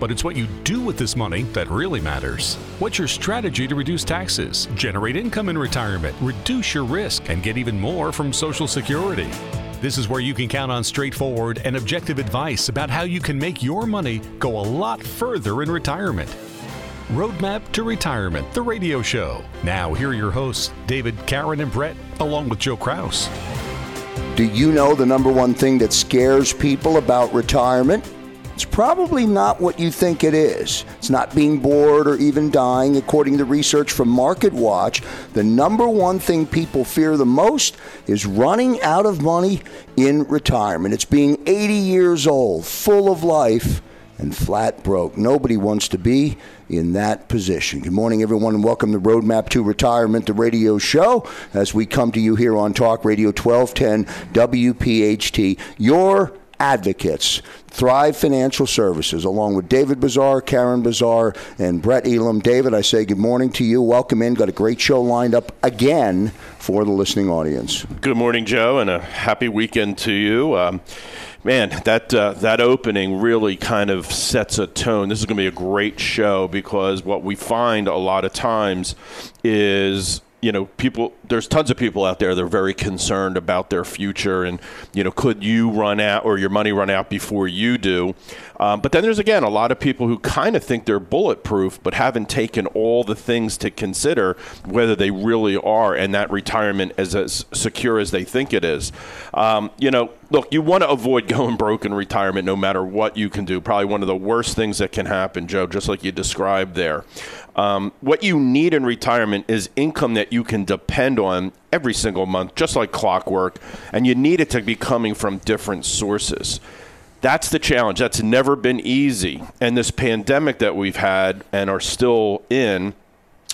but it's what you do with this money that really matters. What's your strategy to reduce taxes, generate income in retirement, reduce your risk, and get even more from Social Security? This is where you can count on straightforward and objective advice about how you can make your money go a lot further in retirement. Roadmap to Retirement, the radio show. Now, here are your hosts, David, Karen, and Brett, along with Joe Kraus. Do you know the number one thing that scares people about retirement? It's probably not what you think it is. It's not being bored or even dying. According to research from MarketWatch, the number one thing people fear the most is running out of money in retirement. It's being 80 years old, full of life, and flat broke. Nobody wants to be in that position. Good morning, everyone, and welcome to Roadmap to Retirement, the radio show, as we come to you here on Talk Radio 1210 WPHT. Your advocates. Thrive Financial Services, along with David Bazaar, Karen Bazaar, and Brett Elam. David, I say good morning to you. Welcome in. Got a great show lined up again for the listening audience. Good morning, Joe, and a happy weekend to you. Um, man, that uh, that opening really kind of sets a tone. This is going to be a great show because what we find a lot of times is you know, people, there's tons of people out there that are very concerned about their future and, you know, could you run out or your money run out before you do? Um, but then there's, again, a lot of people who kind of think they're bulletproof but haven't taken all the things to consider whether they really are and that retirement is as secure as they think it is. Um, you know, look, you want to avoid going broke in retirement no matter what you can do. Probably one of the worst things that can happen, Joe, just like you described there. Um, what you need in retirement is income that you can depend on every single month, just like clockwork, and you need it to be coming from different sources. That's the challenge. That's never been easy. And this pandemic that we've had and are still in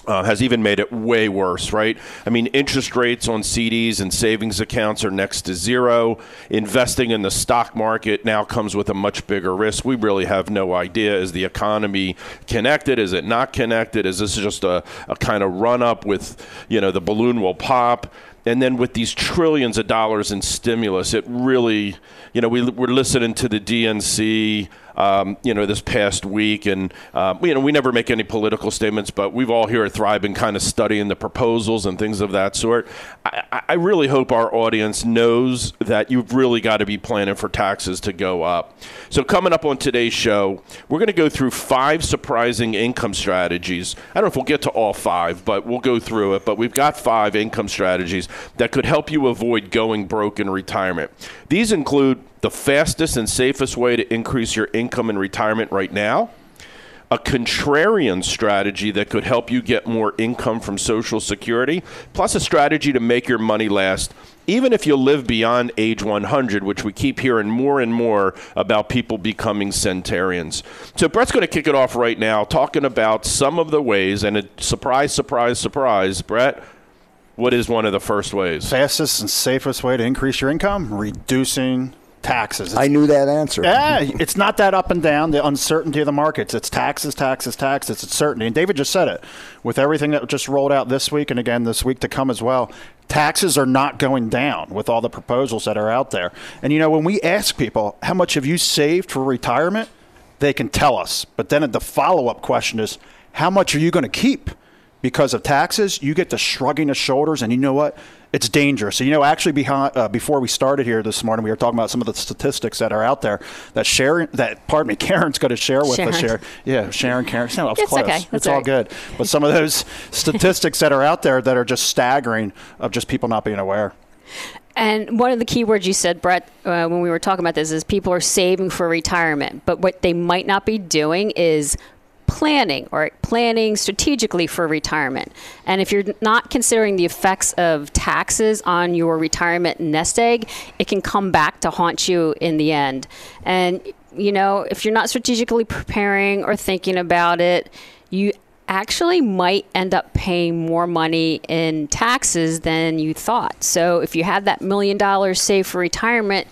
uh, has even made it way worse, right? I mean, interest rates on CDs and savings accounts are next to zero. Investing in the stock market now comes with a much bigger risk. We really have no idea. Is the economy connected? Is it not connected? Is this just a, a kind of run up with, you know, the balloon will pop? and then with these trillions of dollars in stimulus, it really, you know, we, we're listening to the DNC um, you know, this past week. And, uh, you know, we never make any political statements, but we've all here at Thrive been kind of studying the proposals and things of that sort. I, I really hope our audience knows that you've really got to be planning for taxes to go up. So, coming up on today's show, we're going to go through five surprising income strategies. I don't know if we'll get to all five, but we'll go through it. But we've got five income strategies that could help you avoid going broke in retirement. These include the fastest and safest way to increase your income in retirement right now, a contrarian strategy that could help you get more income from Social Security, plus a strategy to make your money last even if you live beyond age 100, which we keep hearing more and more about people becoming centenarians. So, Brett's going to kick it off right now, talking about some of the ways, and a surprise, surprise, surprise, Brett, what is one of the first ways? Fastest and safest way to increase your income? Reducing taxes. It's, I knew that answer. Yeah, it's not that up and down, the uncertainty of the markets. It's taxes, taxes, taxes. It's certainty. And David just said it. With everything that just rolled out this week and again this week to come as well, taxes are not going down with all the proposals that are out there. And, you know, when we ask people, how much have you saved for retirement? They can tell us. But then the follow up question is, how much are you going to keep? Because of taxes, you get to shrugging the shoulders, and you know what? it's dangerous. So, you know, actually, behind, uh, before we started here this morning, we were talking about some of the statistics that are out there that Sharon, that pardon me, Karen's going to share with Sharon. us here. Yeah, Sharon, Karen. No, it's close. okay. it's all right. good. But some of those statistics that are out there that are just staggering of just people not being aware. And one of the key words you said, Brett, uh, when we were talking about this, is people are saving for retirement. But what they might not be doing is planning or planning strategically for retirement. And if you're not considering the effects of taxes on your retirement nest egg, it can come back to haunt you in the end. And, you know, if you're not strategically preparing or thinking about it, you actually might end up paying more money in taxes than you thought. So if you have that million dollars saved for retirement,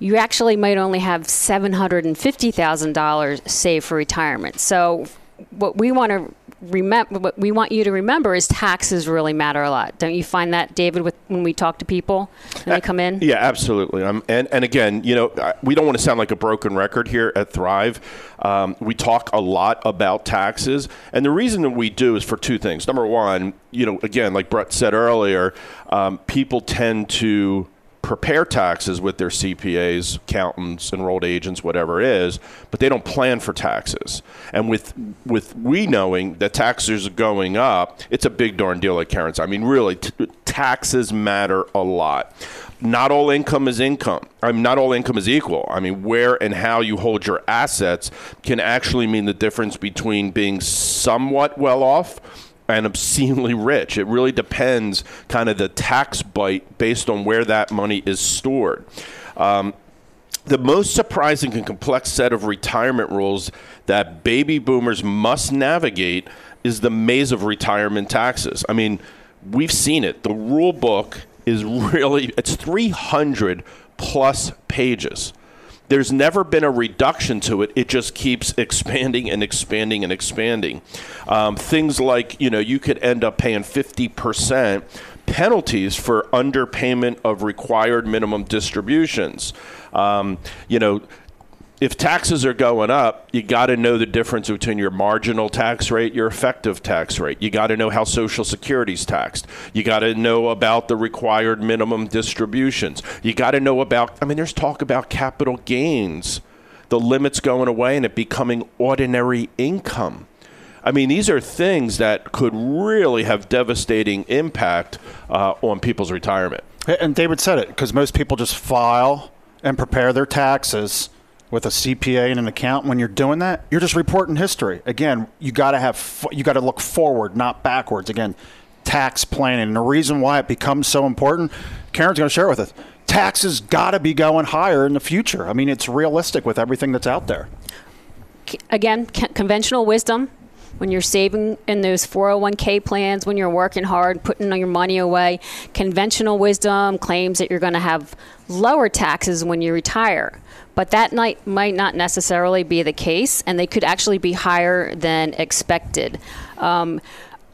you actually might only have $750,000 saved for retirement. So what we want to remember what we want you to remember is taxes really matter a lot. Don't you find that David with when we talk to people when they come in? Yeah, absolutely. Um, and and again, you know, we don't want to sound like a broken record here at Thrive. Um, we talk a lot about taxes, and the reason that we do is for two things. Number one, you know, again, like Brett said earlier, um, people tend to prepare taxes with their CPAs, accountants, enrolled agents, whatever it is, but they don't plan for taxes. And with with we knowing that taxes are going up, it's a big darn deal, like Karen's. I mean, really, t- taxes matter a lot. Not all income is income. I mean, not all income is equal. I mean, where and how you hold your assets can actually mean the difference between being somewhat well off and obscenely rich. It really depends, kind of the tax bite based on where that money is stored. Um, the most surprising and complex set of retirement rules that baby boomers must navigate is the maze of retirement taxes. I mean, we've seen it. The rule book is really it's 300 plus pages there's never been a reduction to it. It just keeps expanding and expanding and expanding. Um, things like, you know, you could end up paying 50% penalties for underpayment of required minimum distributions. Um, you know, if taxes are going up, you got to know the difference between your marginal tax rate, your effective tax rate. You got to know how Social Security is taxed. You got to know about the required minimum distributions. You got to know about, I mean, there's talk about capital gains, the limits going away and it becoming ordinary income. I mean, these are things that could really have devastating impact uh, on people's retirement. And David said it because most people just file and prepare their taxes with a CPA and an accountant, when you're doing that, you're just reporting history. Again, you got to have you got to look forward, not backwards. Again, tax planning. And the reason why it becomes so important, Karen's going to share it with us. Taxes got to be going higher in the future. I mean, it's realistic with everything that's out there. Again, conventional wisdom when you're saving in those 401k plans, when you're working hard, putting your money away, conventional wisdom claims that you're going to have lower taxes when you retire. But that might, might not necessarily be the case, and they could actually be higher than expected. Um,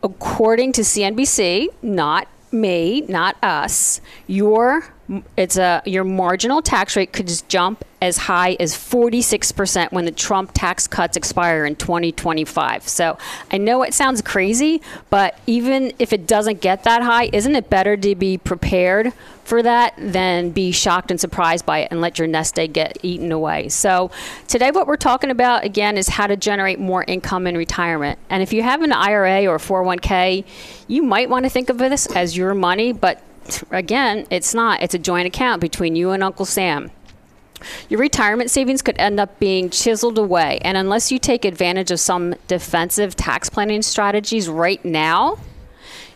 according to CNBC, not me, not us, your it's a your marginal tax rate could just jump as high as 46% when the Trump tax cuts expire in 2025. So I know it sounds crazy, but even if it doesn't get that high, isn't it better to be prepared for that than be shocked and surprised by it and let your nest egg get eaten away? So today, what we're talking about again is how to generate more income in retirement. And if you have an IRA or 401k, you might want to think of this as your money, but again, it's not. It's a joint account between you and Uncle Sam. Your retirement savings could end up being chiseled away, and unless you take advantage of some defensive tax planning strategies right now,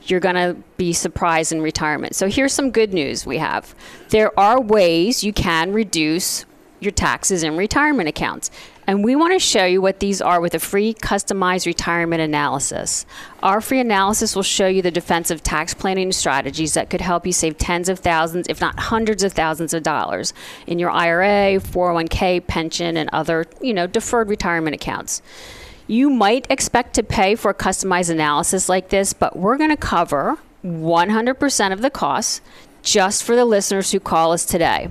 you're going to be surprised in retirement. So here's some good news we have. There are ways you can reduce your taxes in retirement accounts. And we want to show you what these are with a free customized retirement analysis. Our free analysis will show you the defensive tax planning strategies that could help you save tens of thousands, if not hundreds of thousands of dollars in your IRA, 401k, pension, and other, you know, deferred retirement accounts. You might expect to pay for a customized analysis like this, but we're going to cover 100% of the costs just for the listeners who call us today.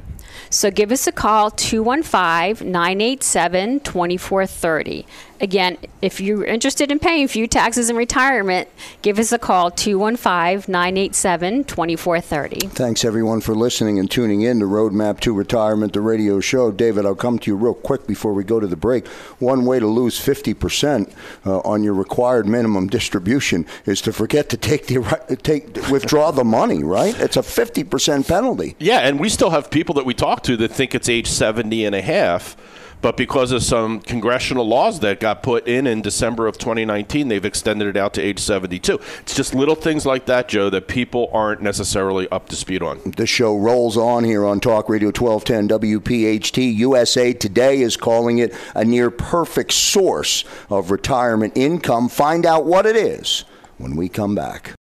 So give us a call 215 987 2430. Again, if you're interested in paying for your taxes in retirement, give us a call 215 987 2430. Thanks everyone for listening and tuning in to Roadmap to Retirement, the radio show. David, I'll come to you real quick before we go to the break. One way to lose 50% uh, on your required minimum distribution is to forget to take the take withdraw the money, right? It's a 50% penalty. Yeah, and we still have people that we talk to that think it's age 70 and a half But because of some congressional laws that got put in in December of 2019, they've extended it out to age 72. It's just little things like that, Joe, that people aren't necessarily up to speed on. The show rolls on here on Talk Radio 1210 WPHT. USA Today is calling it a near perfect source of retirement income. Find out what it is when we come back.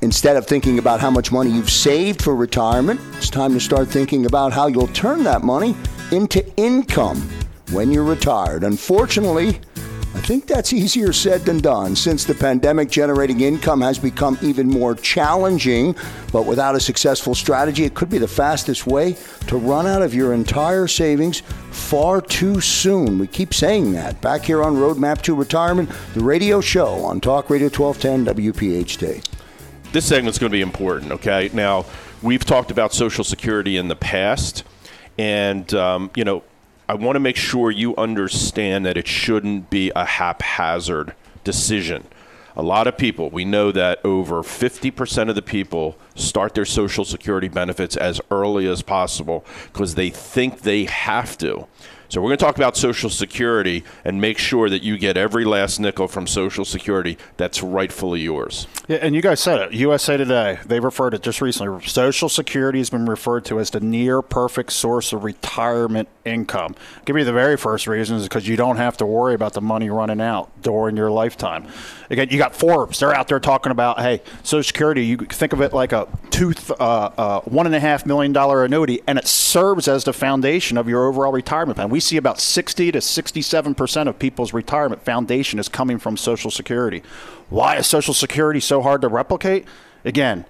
Instead of thinking about how much money you've saved for retirement, it's time to start thinking about how you'll turn that money into income when you're retired. Unfortunately, I think that's easier said than done since the pandemic generating income has become even more challenging. But without a successful strategy, it could be the fastest way to run out of your entire savings far too soon. We keep saying that. Back here on Roadmap to Retirement, the radio show on Talk Radio 1210 WPHT. This segment's going to be important, okay? Now, we've talked about Social Security in the past, and, um, you know, I want to make sure you understand that it shouldn't be a haphazard decision. A lot of people, we know that over 50% of the people start their Social Security benefits as early as possible because they think they have to. So we're going to talk about Social Security and make sure that you get every last nickel from Social Security that's rightfully yours. Yeah, and you guys said it. USA Today, they referred it just recently. Social Security has been referred to as the near perfect source of retirement income. Give me the very first reason is because you don't have to worry about the money running out during your lifetime. Again, you got Forbes. They're out there talking about, hey, Social Security. You think of it like a two, uh, uh, one and a half million dollar annuity, and it serves as the foundation of your overall retirement plan. We see about 60 to 67 percent of people's retirement foundation is coming from Social Security. Why is Social Security so hard to replicate? Again,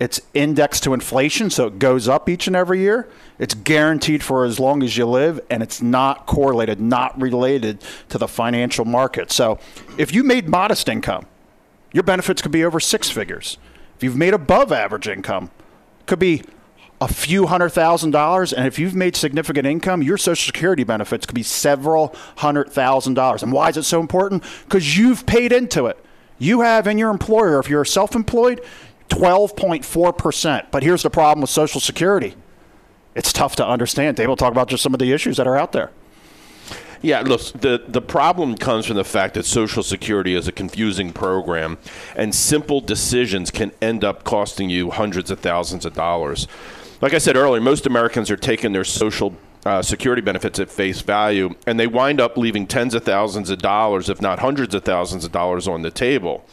it's indexed to inflation, so it goes up each and every year. It's guaranteed for as long as you live, and it's not correlated, not related to the financial market. So if you made modest income, your benefits could be over six figures. If you've made above average income, could be a few hundred thousand dollars. And if you've made significant income, your Social Security benefits could be several hundred thousand dollars. And why is it so important? Because you've paid into it. You have in your employer, if you're self employed, 12.4%. But here's the problem with Social Security it's tough to understand. Dave will talk about just some of the issues that are out there. Yeah, look, the, the problem comes from the fact that Social Security is a confusing program, and simple decisions can end up costing you hundreds of thousands of dollars. Like I said earlier, most Americans are taking their Social uh, security benefits at face value, and they wind up leaving tens of thousands of dollars, if not hundreds of thousands of dollars, on the table.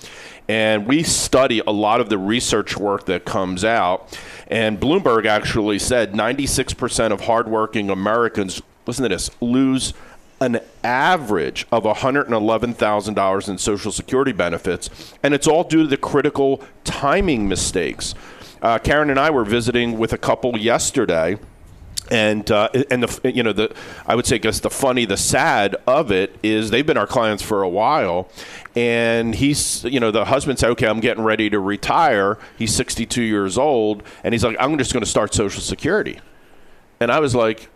And we study a lot of the research work that comes out. And Bloomberg actually said 96% of hardworking Americans, listen to this, lose an average of $111,000 in Social Security benefits. And it's all due to the critical timing mistakes. Uh, Karen and I were visiting with a couple yesterday and uh, and the you know the I would say I guess the funny the sad of it is they've been our clients for a while, and he's you know the husband said okay I'm getting ready to retire. He's 62 years old and he's like I'm just going to start Social Security, and I was like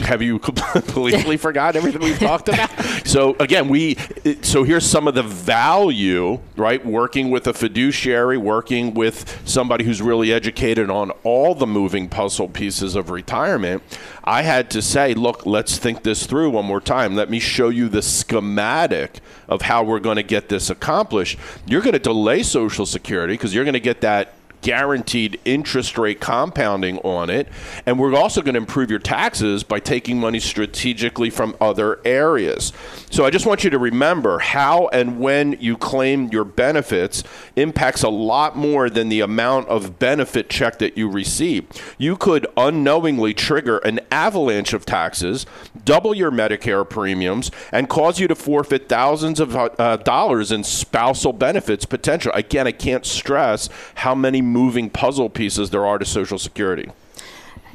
have you completely forgot everything we've talked about? So again, we so here's some of the value, right? Working with a fiduciary, working with somebody who's really educated on all the moving puzzle pieces of retirement. I had to say, look, let's think this through one more time. Let me show you the schematic of how we're going to get this accomplished. You're going to delay Social Security because you're going to get that guaranteed interest rate compounding on it. And we're also going to improve your taxes by taking money strategically from other areas. So I just want you to remember how and when you claim your benefits impacts a lot more than the amount of benefit check that you receive. You could unknowingly trigger an avalanche of taxes, double your Medicare premiums, and cause you to forfeit thousands of uh, dollars in spousal benefits potential. Again, I can't stress how many moving puzzle pieces there are to Social Security.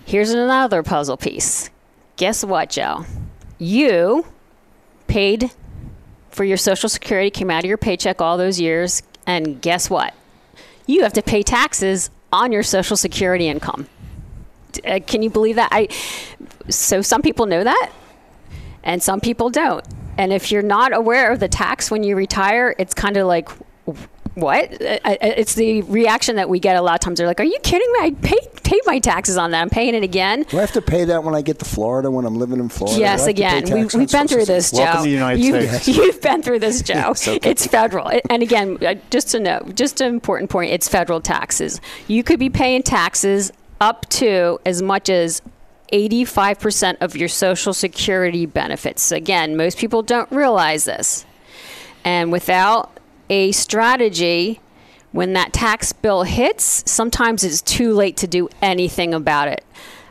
Here's another puzzle piece. Guess what, Joe? You paid for your Social Security, came out of your paycheck all those years, and guess what? You have to pay taxes on your Social Security income. Uh, can you believe that? I so some people know that, and some people don't. And if you're not aware of the tax when you retire, it's kind of like what? It's the reaction that we get a lot of times. They're like, "Are you kidding me? I paid paid my taxes on that. I'm paying it again." Do I have to pay that when I get to Florida when I'm living in Florida? Yes, again, we, have been through this, Joe. Welcome to the United you've, States. You've been through this, Joe. it's federal, and again, uh, just to know, just an important point: it's federal taxes. You could be paying taxes up to as much as 85% of your Social Security benefits. Again, most people don't realize this. And without a strategy, when that tax bill hits, sometimes it's too late to do anything about it.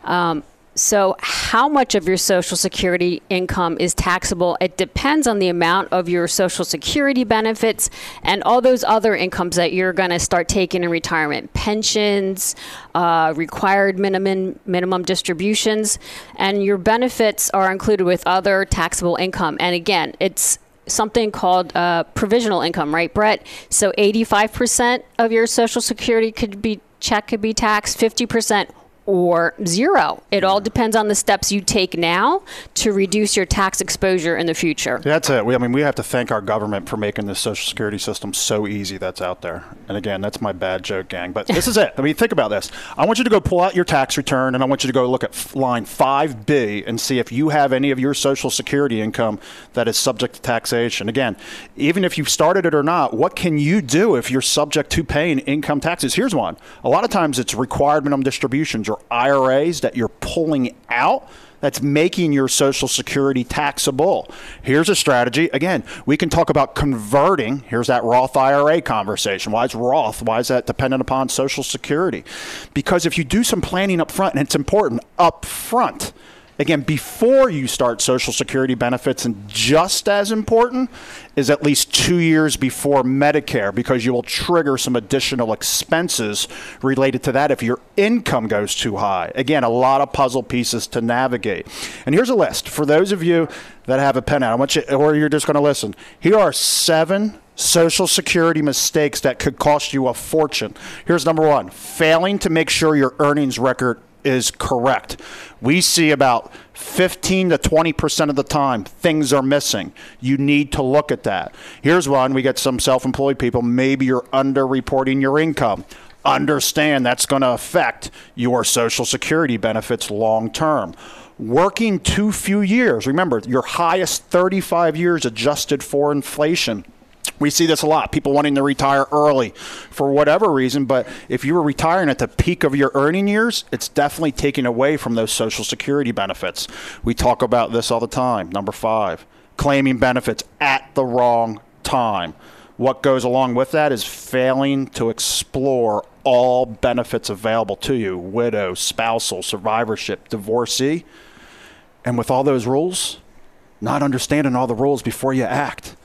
Um, so, how much of your Social Security income is taxable? It depends on the amount of your Social Security benefits and all those other incomes that you're going to start taking in retirement pensions, uh, required minimum, minimum distributions, and your benefits are included with other taxable income. And again, it's something called uh, provisional income, right, Brett? So 85% of your Social Security could be check could be taxed, 50% or zero. It all depends on the steps you take now to reduce your tax exposure in the future. That's it. We, I mean, we have to thank our government for making the Social Security system so easy that's out there. And again, that's my bad joke, gang. But this is it. I mean, think about this. I want you to go pull out your tax return and I want you to go look at line 5B and see if you have any of your Social Security income that is subject to taxation. Again, even if you've started it or not, what can you do if you're subject to paying income taxes? Here's one. A lot of times it's required minimum distributions or IRAs that you're pulling out that's making your Social Security taxable. Here's a strategy. Again, we can talk about converting. Here's that Roth IRA conversation. Why is Roth? Why is that dependent upon Social Security? Because if you do some planning up front, and it's important up front, again, before you start Social Security benefits, and just as important is at least two years before Medicare because you will trigger some additional expenses related to that if your income goes too high. Again, a lot of puzzle pieces to navigate. And here's a list for those of you that have a pen out. I want you, or you're just going to listen. Here are seven Social Security mistakes that could cost you a fortune. Here's number one failing to make sure your earnings record is correct. We see about 15 to 20% of the time things are missing. You need to look at that. Here's one we get some self employed people. Maybe you're underreporting your income. Understand that's going to affect your Social Security benefits long term. Working too few years. Remember, your highest 35 years adjusted for inflation we see this a lot people wanting to retire early for whatever reason but if you were retiring at the peak of your earning years it's definitely taking away from those social security benefits. We talk about this all the time. Number five claiming benefits at the wrong time. What goes along with that is failing to explore all benefits available to you widow spousal survivorship divorcee. And with all those rules not understanding all the rules before you act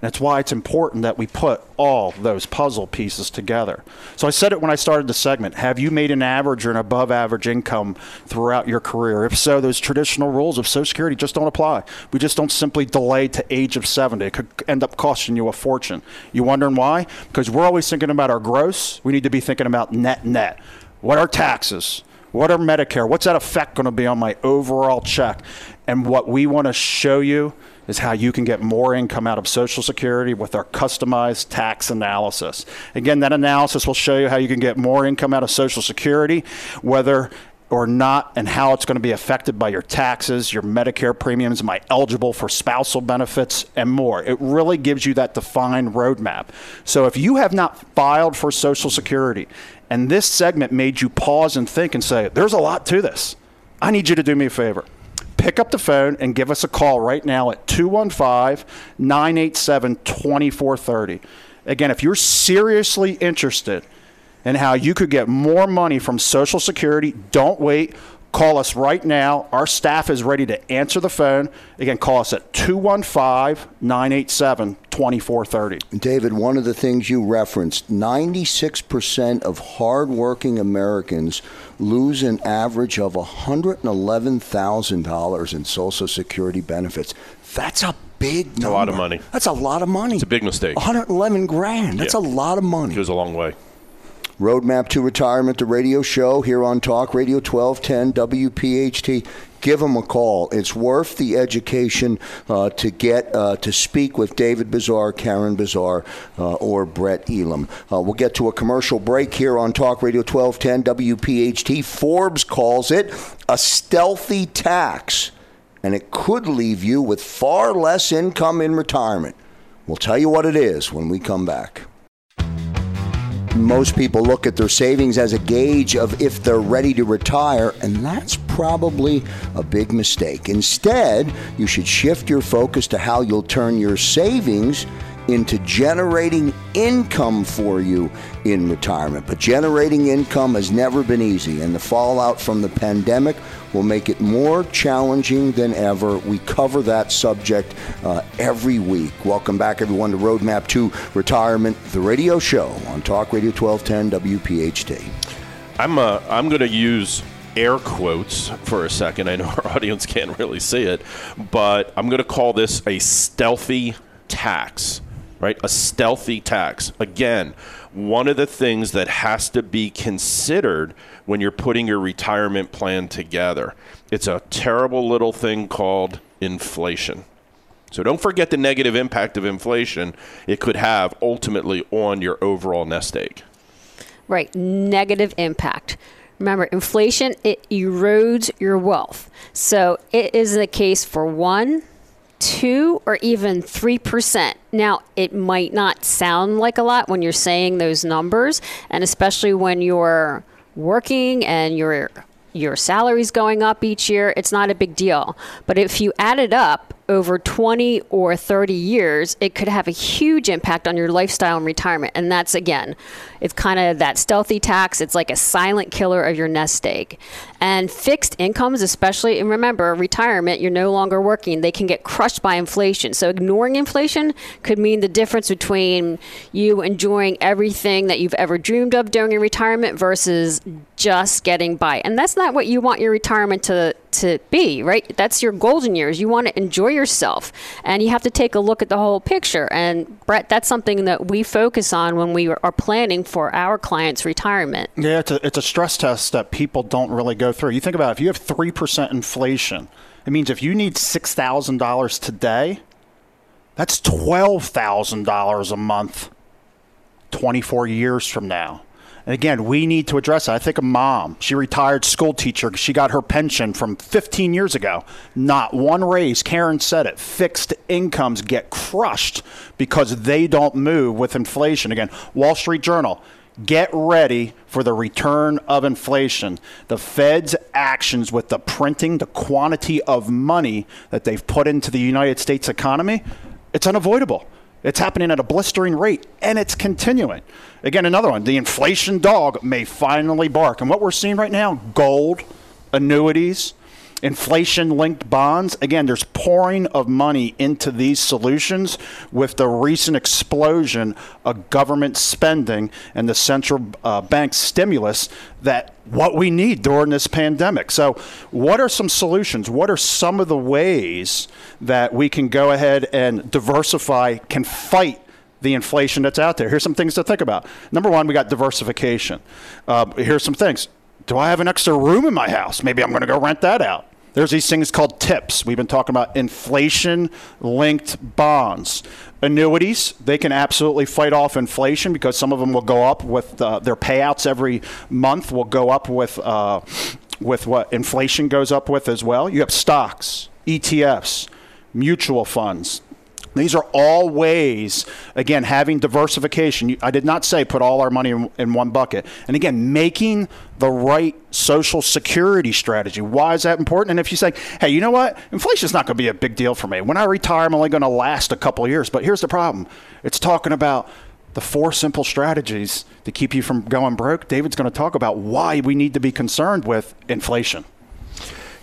that's why it's important that we put all those puzzle pieces together. So I said it when I started the segment. Have you made an average or an above average income throughout your career? If so, those traditional rules of Social Security just don't apply. We just don't simply delay to age of 70. It could end up costing you a fortune. You wondering why? Because we're always thinking about our gross. We need to be thinking about net net. What are taxes? What are Medicare? What's that effect going to be on my overall check? And what we want to show you is how you can get more income out of Social Security with our customized tax analysis. Again, that analysis will show you how you can get more income out of Social Security, whether or not, and how it's going to be affected by your taxes, your Medicare premiums, am I eligible for spousal benefits, and more. It really gives you that defined roadmap. So if you have not filed for Social Security, and this segment made you pause and think and say, there's a lot to this, I need you to do me a favor pick up the phone and give us a call right now at 215 987 2430. Again, if you're seriously interested in how you could get more money from Social Security, don't wait. Call us right now. Our staff is ready to answer the phone. Again, call us at 215 987 2430. David, one of the things you referenced 96% of hardworking Americans lose an average of $111,000 in Social Security benefits. That's a big number. a lot of money. That's a lot of money. It's a big mistake. 111 grand. That's Yeah. a lot of money. It goes a long way. Roadmap to Retirement, the radio show here on Talk Radio 1210 WPHT give them a call. It's worth the education uh, to get uh, to speak with David Bazaar, Karen Bazaar, uh, or Brett Elam. Uh, we'll get to a commercial break here on Talk Radio 1210 WPHT. Forbes calls it a stealthy tax, and it could leave you with far less income in retirement. We'll tell you what it is when we come back most people look at their savings as a gauge of if they're ready to retire, and that's probably a big mistake. Instead, you should shift your focus to how you'll turn your savings into generating income for you in retirement. But generating income has never been easy, and the fallout from the pandemic will make it more challenging than ever. We cover that subject uh, every week. Welcome back, everyone, to Roadmap to Retirement, the radio show on Talk Radio 1210 WPHT. I'm, uh, I'm going to use air quotes for a second. I know our audience can't really see it, but I'm going to call this a stealthy tax right? A stealthy tax. Again, one of the things that has to be considered when you're putting your retirement plan together. It's a terrible little thing called inflation. So don't forget the negative impact of inflation it could have ultimately on your overall nest egg. Right, negative impact. Remember, inflation it erodes your wealth. So it is the case for one, two or even 3%. Now, it might not sound like a lot when you're saying those numbers, and especially when you're working and your your salary's going up each year, it's not a big deal. But if you add it up over 20 or 30 years, it could have a huge impact on your lifestyle and retirement. And that's again, it's kind of that stealthy tax. It's like a silent killer of your nest egg. And fixed incomes, especially, and remember, retirement, you're no longer working, they can get crushed by inflation. So ignoring inflation could mean the difference between you enjoying everything that you've ever dreamed of during your retirement versus just getting by. And that's not what you want your retirement to, to be, right? That's your golden years. You want to enjoy yourself. And you have to take a look at the whole picture. And Brett, that's something that we focus on when we are planning for our clients' retirement. Yeah, it's a, it's a stress test that people don't really go through. You think about it, if you have 3% inflation, it means if you need $6,000 today, that's $12,000 a month 24 years from now. And again, we need to address it. I think a mom, she retired school teacher, she got her pension from 15 years ago. Not one raise. Karen said it. Fixed incomes get crushed because they don't move with inflation. Again, Wall Street Journal, get ready for the return of inflation. The Fed's actions with the printing, the quantity of money that they've put into the United States economy, it's unavoidable. It's happening at a blistering rate, and it's continuing. Again, another one. The inflation dog may finally bark. And what we're seeing right now gold, annuities, inflation linked bonds. Again, there's pouring of money into these solutions with the recent explosion of government spending and the central uh, bank stimulus that what we need during this pandemic. So, what are some solutions? What are some of the ways that we can go ahead and diversify, can fight the inflation that's out there. Here's some things to think about. Number one, we got diversification. Uh, here's some things do I have an extra room in my house? Maybe I'm going to go rent that out. There's these things called TIPS. We've been talking about inflation linked bonds. Annuities, they can absolutely fight off inflation because some of them will go up with uh, their payouts every month, will go up with, uh, with what inflation goes up with as well. You have stocks, ETFs, mutual funds, these are all ways, again, having diversification. I did not say put all our money in, in, one bucket. And again, making the right social security strategy. Why is that important? And if you say, hey, you know what? Inflation is not going to be a big deal for me. When I retire, I'm only going to last a couple years. But here's the problem it's talking about the four simple strategies to keep you from going broke. David's going to talk about why we need to be concerned with inflation.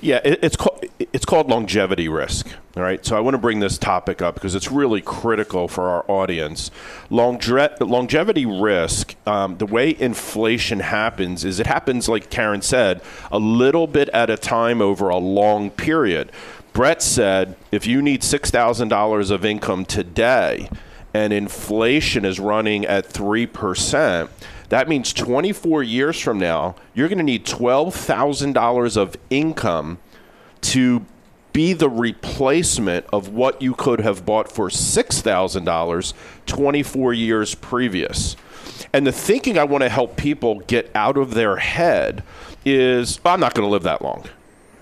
Yeah, it, it's called it's called longevity risk. All right, so I want to bring this topic up because it's really critical for our audience. Longe- longevity risk, um, the way inflation happens is it happens, like Karen said, a little bit at a time over a long period. Brett said if you need six thousand dollars of income today and inflation is running at 3%, that means 24 years from now, you're going to need $12,000 of income to be the replacement of what you could have bought for $6,000 24 years previous. And the thinking I want to help people get out of their head is I'm not going to live that long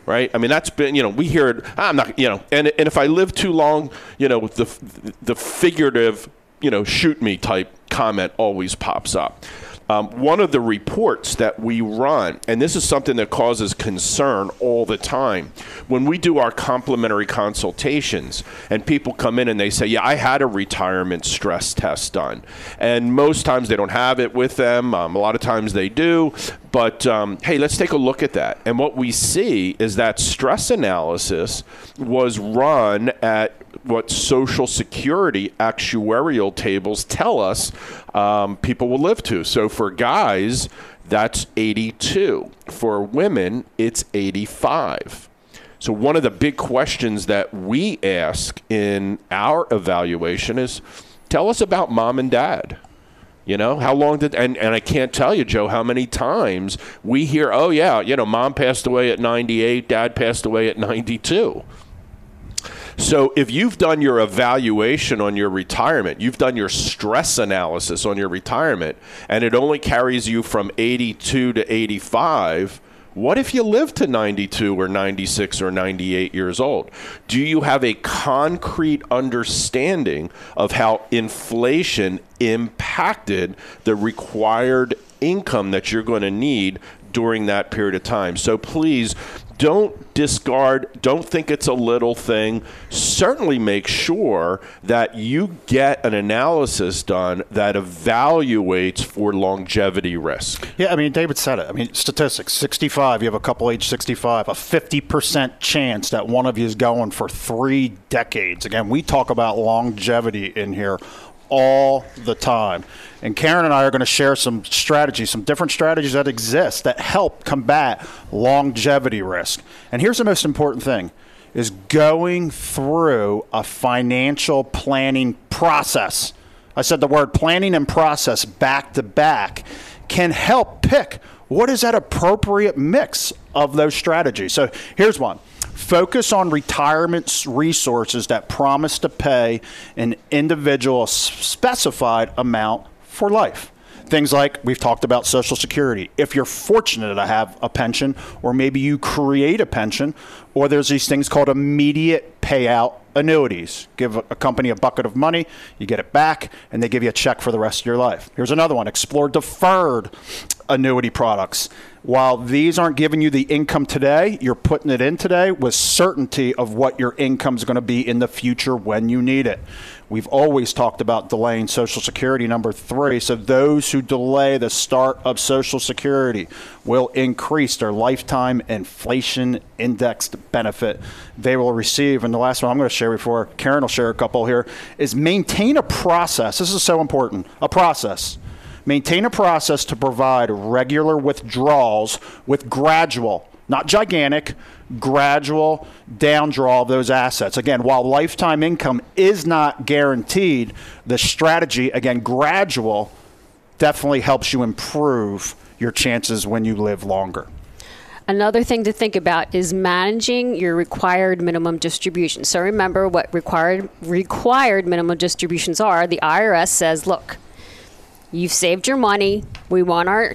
right? I mean, that's been, you know, we hear it, I'm not, you know, and, and if I live too long, you know, the, the figurative, you know, shoot me type comment always pops up. Um, one of the reports that we run, and this is something that causes concern all the time, when we do our complimentary consultations and people come in and they say, Yeah, I had a retirement stress test done. And most times they don't have it with them, um, a lot of times they do. But um, hey, let's take a look at that. And what we see is that stress analysis was run at what Social Security actuarial tables tell us um, people will live to. So for guys, that's 82. For women, it's 85. So one of the big questions that we ask in our evaluation is tell us about mom and dad. You know, how long did, and, and I can't tell you, Joe, how many times we hear, oh, yeah, you know, mom passed away at 98, dad passed away at 92. So if you've done your evaluation on your retirement, you've done your stress analysis on your retirement, and it only carries you from 82 to 85. What if you live to 92 or 96 or 98 years old? Do you have a concrete understanding of how inflation impacted the required income that you're going to need during that period of time? So please don't discard, don't think it's a little thing. Certainly make sure that you get an analysis done that evaluates for longevity risk. Yeah, I mean, David said it. I mean, statistics 65, you have a couple age 65, a 50% chance that one of you is going for three decades. Again, we talk about longevity in here all the time. And Karen and I are going to share some strategies, some different strategies that exist that help combat longevity risk. And here's the most important thing is going through a financial planning process. I said the word planning and process back to back can help pick what is that appropriate mix of those strategies. So here's one Focus on retirement resources that promise to pay an individual specified amount for life. Things like we've talked about Social Security. If you're fortunate to have a pension, or maybe you create a pension, or there's these things called immediate payout annuities. Give a company a bucket of money, you get it back, and they give you a check for the rest of your life. Here's another one explore deferred annuity products. While these aren't giving you the income today, you're putting it in today with certainty of what your income is going to be in the future when you need it. We've always talked about delaying Social Security number three. So, those who delay the start of Social Security will increase their lifetime inflation indexed benefit they will receive. And the last one I'm going to share before Karen will share a couple here is maintain a process. This is so important a process Maintain a process to provide regular withdrawals with gradual, not gigantic, gradual downdraw of those assets. Again, while lifetime income is not guaranteed, the strategy, again, gradual, definitely helps you improve your chances when you live longer. Another thing to think about is managing your required minimum distribution. So remember what required required minimum distributions are. The IRS says, look, You've saved your money. We want our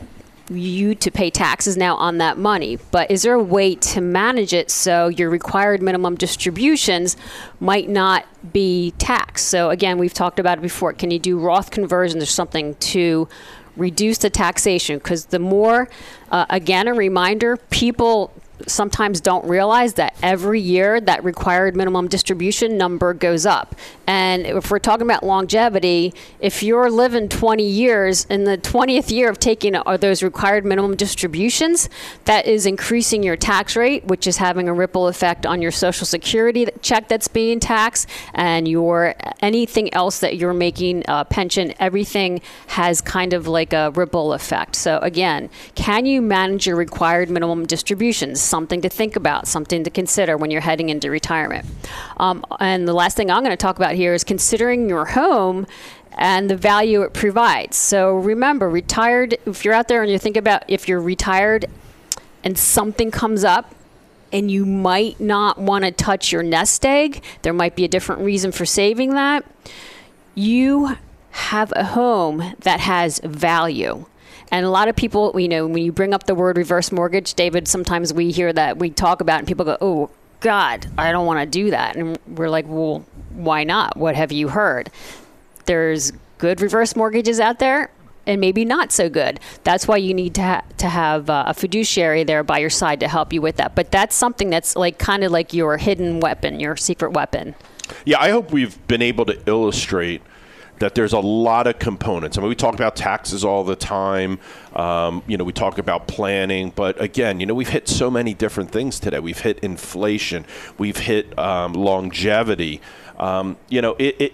you to pay taxes now on that money. But is there a way to manage it so your required minimum distributions might not be taxed? So again, we've talked about it before. Can you do Roth conversions or something to reduce the taxation? Because the more, uh, again, a reminder, people sometimes don't realize that every year that required minimum distribution number goes up. And if we're talking about longevity, if you're living 20 years in the 20th year of taking are those required minimum distributions, that is increasing your tax rate, which is having a ripple effect on your social security check that's being taxed and your anything else that you're making uh, pension, everything has kind of like a ripple effect. So again, can you manage your required minimum distributions? Something to think about, something to consider when you're heading into retirement. Um, and the last thing I'm going to talk about here is considering your home and the value it provides. So remember, retired, if you're out there and you think about if you're retired and something comes up, and you might not want to touch your nest egg, there might be a different reason for saving that. You have a home that has value. And a lot of people, you know, when you bring up the word reverse mortgage, David, sometimes we hear that we talk about, and people go, "Oh God, I don't want to do that," and we're like, "Well, why not? What have you heard?" There's good reverse mortgages out there, and maybe not so good. That's why you need to ha- to have uh, a fiduciary there by your side to help you with that. But that's something that's like kind of like your hidden weapon, your secret weapon. Yeah, I hope we've been able to illustrate that there's a lot of components. I mean, we talk about taxes all the time. Um, you know, we talk about planning, but again, you know, we've hit so many different things today. We've hit inflation, we've hit um, longevity. Um, you know, it, it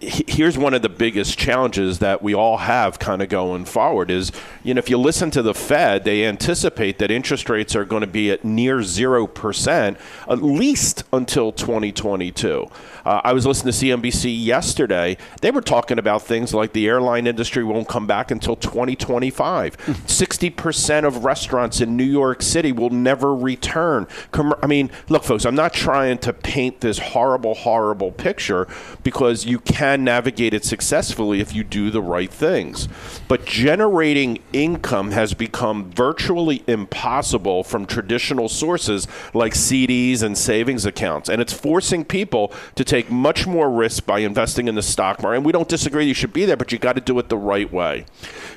here's one of the biggest challenges that we all have kind of going forward is you know if you listen to the fed they anticipate that interest rates are going to be at near 0% at least until 2022 uh, i was listening to cnbc yesterday. They were talking about things like the airline industry won't come back until 2025 60% of restaurants in new york city will never return. Com- i mean look folks i'm not trying to paint this horrible horrible picture because you can navigate it successfully if you do the right things. But generating income has become virtually impossible from traditional sources like CDs and savings accounts. And it's forcing people to take much more risk by investing in the stock market. And we don't disagree you should be there, but you got to do it the right way.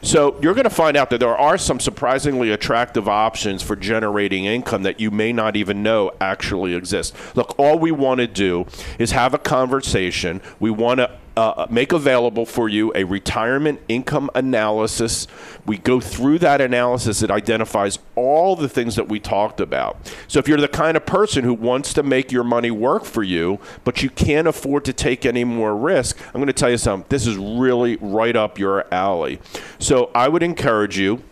So you're going to find out that there are some surprisingly attractive options for generating income that you may not even know actually exist. Look, all we want to do is have a conversation. We want to uh, make available for you a retirement income analysis. We go through that analysis. It identifies all the things that we talked about. So if you're the kind of person who wants to make your money work for you, but you can't afford to take any more risk, I'm going to tell you something. This is really right up your alley. So I would encourage you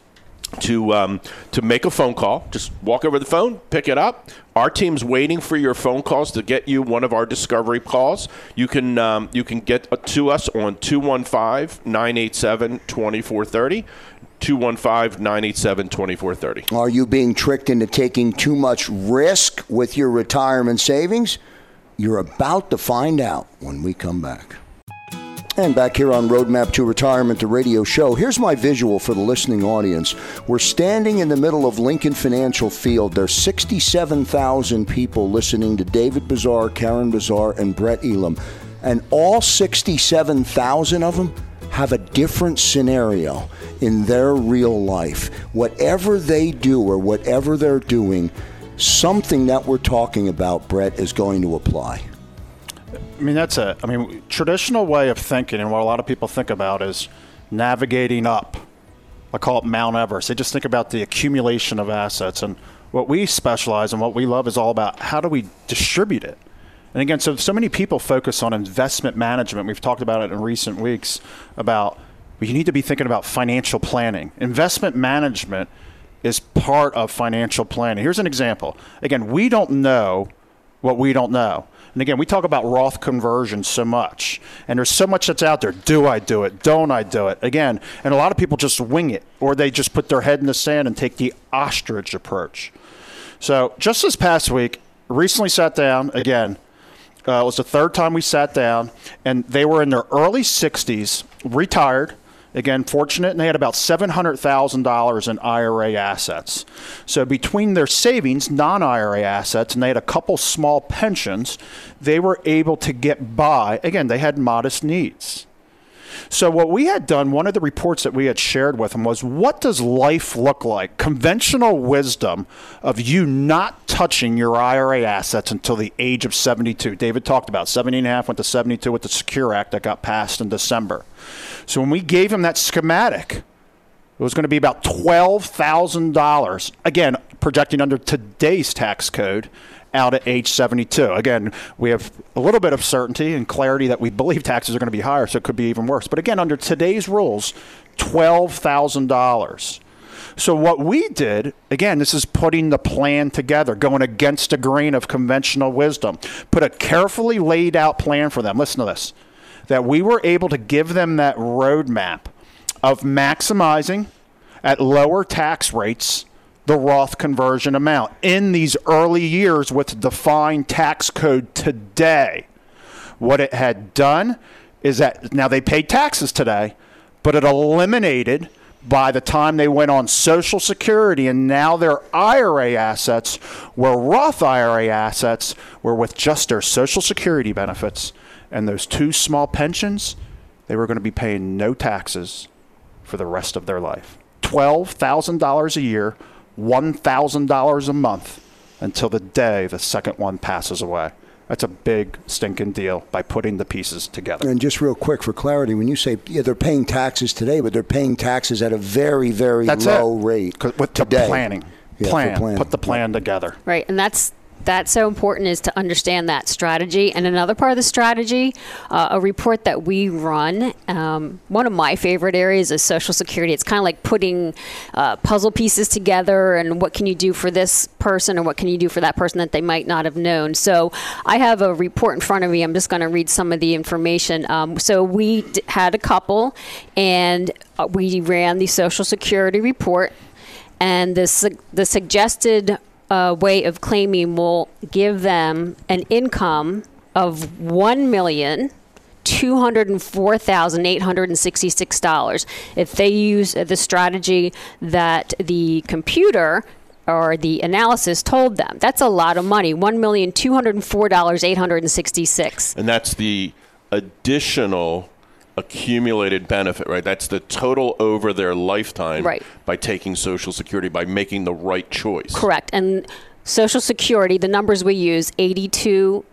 to um, to make a phone call. Just walk over the phone, pick it up. Our team's waiting for your phone calls to get you one of our discovery calls. You can um, you can get to us on 215-987-2430. 215-987-2430. Are you being tricked into taking too much risk with your retirement savings? You're about to find out when we come back. And back here on Roadmap to Retirement, the radio show, here's my visual for the listening audience. We're standing in the middle of Lincoln Financial Field. There's 67,000 people listening to David Bazaar, Karen Bazaar, and Brett Elam. And all 67,000 of them have a different scenario in their real life. Whatever they do or whatever they're doing, something that we're talking about, Brett, is going to apply. I mean, that's a. I mean, traditional way of thinking, and what a lot of people think about is navigating up. I call it Mount Everest. They just think about the accumulation of assets, and what we specialize and what we love is all about how do we distribute it. And again, so so many people focus on investment management. We've talked about it in recent weeks about you need to be thinking about financial planning. Investment management is part of financial planning. Here's an example. Again, we don't know what we don't know. And again, we talk about Roth conversion so much, and there's so much that's out there. Do I do it? Don't I do it? Again, and a lot of people just wing it, or they just put their head in the sand and take the ostrich approach. So just this past week, recently sat down again. Uh, it was the third time we sat down, and they were in their early 60s, retired Again, fortunate, and they had about $700,000 in IRA assets. So between their savings, non IRA assets, and they had a couple small pensions, they were able to get by. Again, they had modest needs. So what we had done, one of the reports that we had shared with them was what does life look like? Conventional wisdom of you not touching your IRA assets until the age of 72. David talked about 70 and a half went to 72 with the Secure Act that got passed in December. So when we gave him that schematic, it was going to be about $12,000. Again, projecting under today's tax code out at age 72. Again, we have a little bit of certainty and clarity that we believe taxes are going to be higher, so it could be even worse. But again, under today's rules, $12,000. So what we did, again, this is putting the plan together, going against the grain of conventional wisdom. Put a carefully laid out plan for them. Listen to this. That we were able to give them that roadmap of maximizing at lower tax rates the Roth conversion amount in these early years with defined tax code today. What it had done is that now they paid taxes today, but it eliminated by the time they went on Social Security and now their IRA assets were Roth IRA assets were with just their Social Security benefits and those two small pensions, they were going to be paying no taxes for the rest of their life. $12,000 a year, $1,000 a month until the day the second one passes away. That's a big stinking deal by putting the pieces together. And just real quick for clarity, when you say yeah, they're paying taxes today, but they're paying taxes at a very, very That's low it. rate. 'Cause With the today. planning. Yeah, plan. planning. Put the plan together. Right, and that's that's so important is to understand that strategy. And another part of the strategy, uh, a report that we run. Um, one of my favorite areas is Social Security. It's kind of like putting uh, puzzle pieces together, and what can you do for this person, or what can you do for that person that they might not have known. So I have a report in front of me. I'm just going to read some of the information. Um, so we d- had a couple, and uh, we ran the Social Security report and the, su- the suggested uh, way of claiming will give them an income of one million two hundred and four thousand eight hundred and sixty-six dollars if they use the strategy that the computer or the analysis told them. That's a lot of money. One million two hundred and four dollars eight hundred and sixty-six. And that's the additional accumulated benefit, right? That's the total over their lifetime Right. by taking Social Security, by making the right choice. Correct. And Social Security, the numbers we use, 82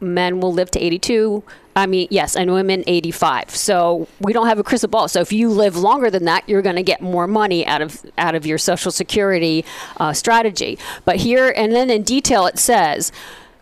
men will live to 82. I mean, yes, and women 85. So we don't have a crystal ball. So if you live longer than that, you're going to get more money out of out of your Social Security uh, strategy. But here, and then in detail, it says.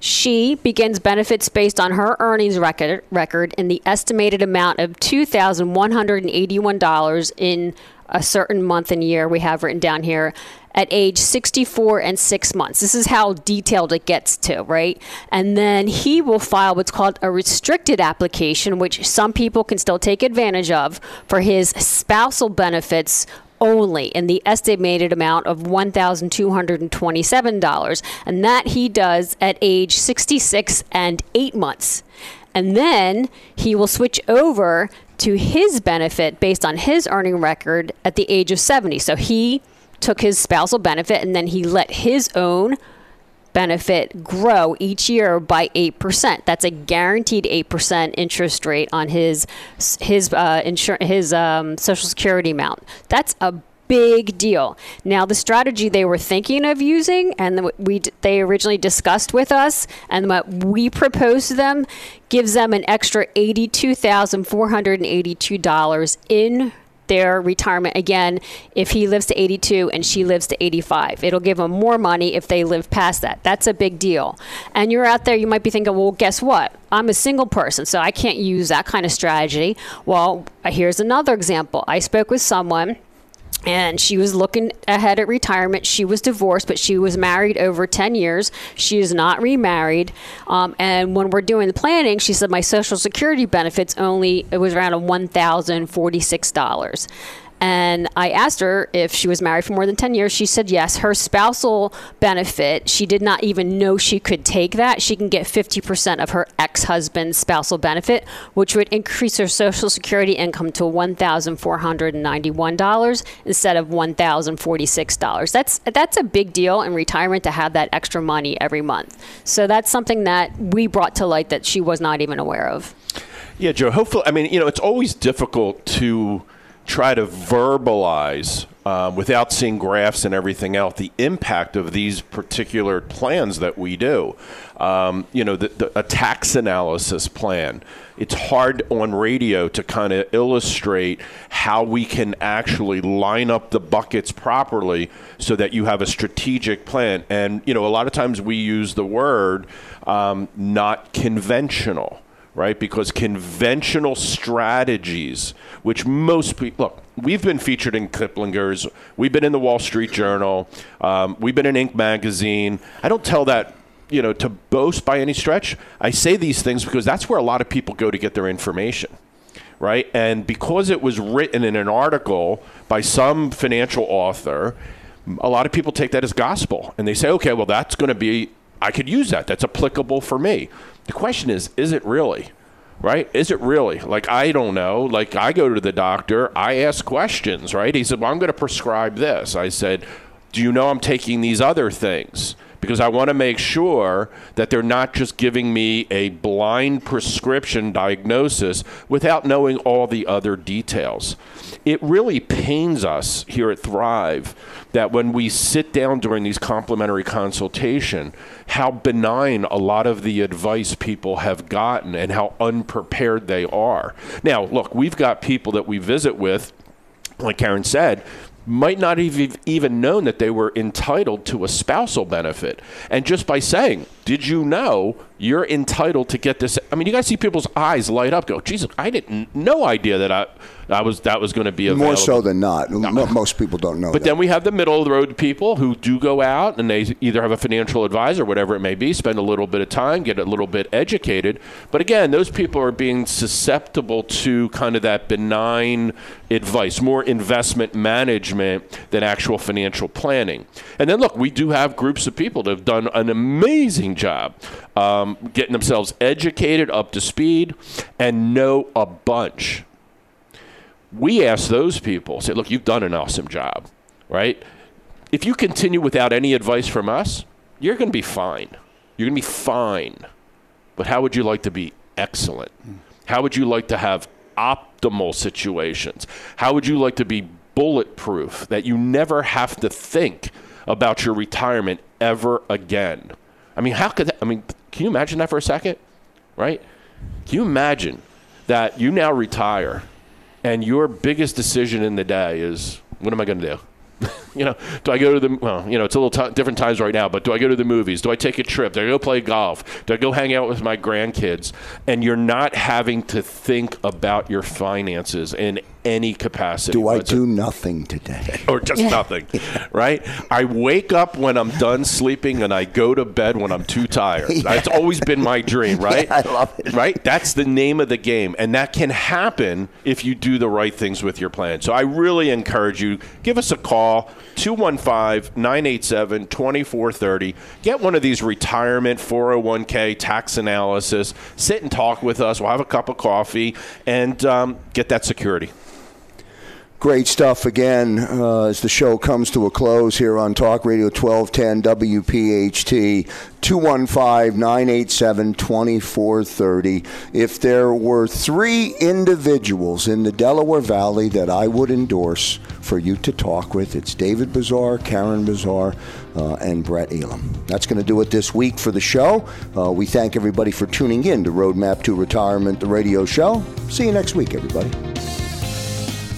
She begins benefits based on her earnings record, record in the estimated amount of $2,181 in a certain month and year we have written down here at age 64 and six months. This is how detailed it gets to, right? And then he will file what's called a restricted application, which some people can still take advantage of for his spousal benefits only in the estimated amount of $1,227. And that he does at age 66 and eight months. And then he will switch over to his benefit based on his earning record at the age of 70. So he took his spousal benefit and then he let his own benefit grow each year by 8%. That's a guaranteed 8% interest rate on his his uh, insur- his um, social security amount. That's a big deal. Now the strategy they were thinking of using and what we they originally discussed with us and what we proposed to them gives them an extra $82,482 in their retirement again if he lives to 82 and she lives to 85 it'll give them more money if they live past that. That's a big deal. And you're out there you might be thinking well guess what? I'm a single person so i can't use that kind of strategy. Well here's another example. I spoke with someone and she was looking ahead at retirement. She was divorced, but she was married over 10 years. She is not remarried. Um, and when we're doing the planning, she said, My Social Security benefits only, it was around $1,046. And I asked her if she was married for more than 10 years. She said yes. Her spousal benefit, she did not even know she could take that. She can get 50% of her ex husband's spousal benefit, which would increase her Social Security income to $1,491 instead of $1,046. That's, that's a big deal in retirement to have that extra money every month. So that's something that we brought to light that she was not even aware of. Yeah, Joe. Hopefully, I mean, you know, it's always difficult to try to verbalize um, without seeing graphs and everything else the impact of these particular plans that we do. Um, you know, the, the, a tax analysis plan. It's hard on radio to kind of illustrate how we can actually line up the buckets properly so that you have a strategic plan. And, you know, a lot of times we use the word um, not conventional right? Because conventional strategies, which most people look, we've been featured in Kiplinger's, we've been in the Wall Street Journal, um, we've been in Inc. magazine. I don't tell that you know to boast by any stretch. I say these things because that's where a lot of people go to get their information right? And because it was written in an article by some financial author, a lot of people take that as gospel and they say, okay, well, that's going to be, I could use that. That's applicable for me. The question is, is it really? Right? Is it really? Like, I don't know. Like, I go to the doctor, I ask questions, right? He said, Well, I'm going to prescribe this. I said, Do you know I'm taking these other things? because I want to make sure that they're not just giving me a blind prescription diagnosis without knowing all the other details. It really pains us here at Thrive that when we sit down during these complimentary consultation, how benign a lot of the advice people have gotten and how unprepared they are. Now, look, we've got people that we visit with like Karen said, might not have even known that they were entitled to a spousal benefit. And just by saying, did you know you're entitled to get this? I mean, you guys see people's eyes light up. Go, Jesus, I didn't, no idea that I, I was that was going to be available. More so than not. No. Most people don't know. But that. then we have the middle of the road people who do go out and they either have a financial advisor, whatever it may be, spend a little bit of time, get a little bit educated. But again, those people are being susceptible to kind of that benign advice, more investment management than actual financial planning. And then look, we do have groups of people that have done an amazing job um, getting themselves educated, up to speed, and know a bunch. We ask those people, say, look, you've done an awesome job, right? If you continue without any advice from us, you're going to be fine. You're going to be fine. But how would you like to be excellent? How would you like to have optimal situations? How would you like to be bulletproof that you never have to think about your retirement ever again? I mean, how could that, I mean, can you imagine that for a second? Right? Can you imagine that you now retire and your biggest decision in the day is what am I going to do? you know, do I go to the well, you know, it's a little t- different times right now, but do I go to the movies? Do I take a trip? Do I go play golf? Do I go hang out with my grandkids? And you're not having to think about your finances in any capacity. Do I do nothing today? Or just nothing, right? I wake up when I'm done sleeping and I go to bed when I'm too tired. Yeah. That's always been my dream, right? Yeah, I love it. Right? That's the name of the game. And that can happen if you do the right things with your plan. So I really encourage you, give us a call, 215 987 2430. Get one of these retirement 401k tax analysis. Sit and talk with us. We'll have a cup of coffee and um, get that security. Great stuff again uh, as the show comes to a close here on Talk Radio 1210 WPHT 215 987 2430. If there were three individuals in the Delaware Valley that I would endorse for you to talk with, it's David Bazaar, Karen Bazaar, uh, and Brett Elam. That's going to do it this week for the show. Uh, we thank everybody for tuning in to Roadmap to Retirement, the radio show. See you next week, everybody.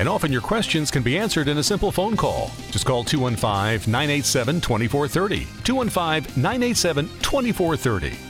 and often your questions can be answered in a simple phone call. Just call 215 987 2430. 215 987 2430.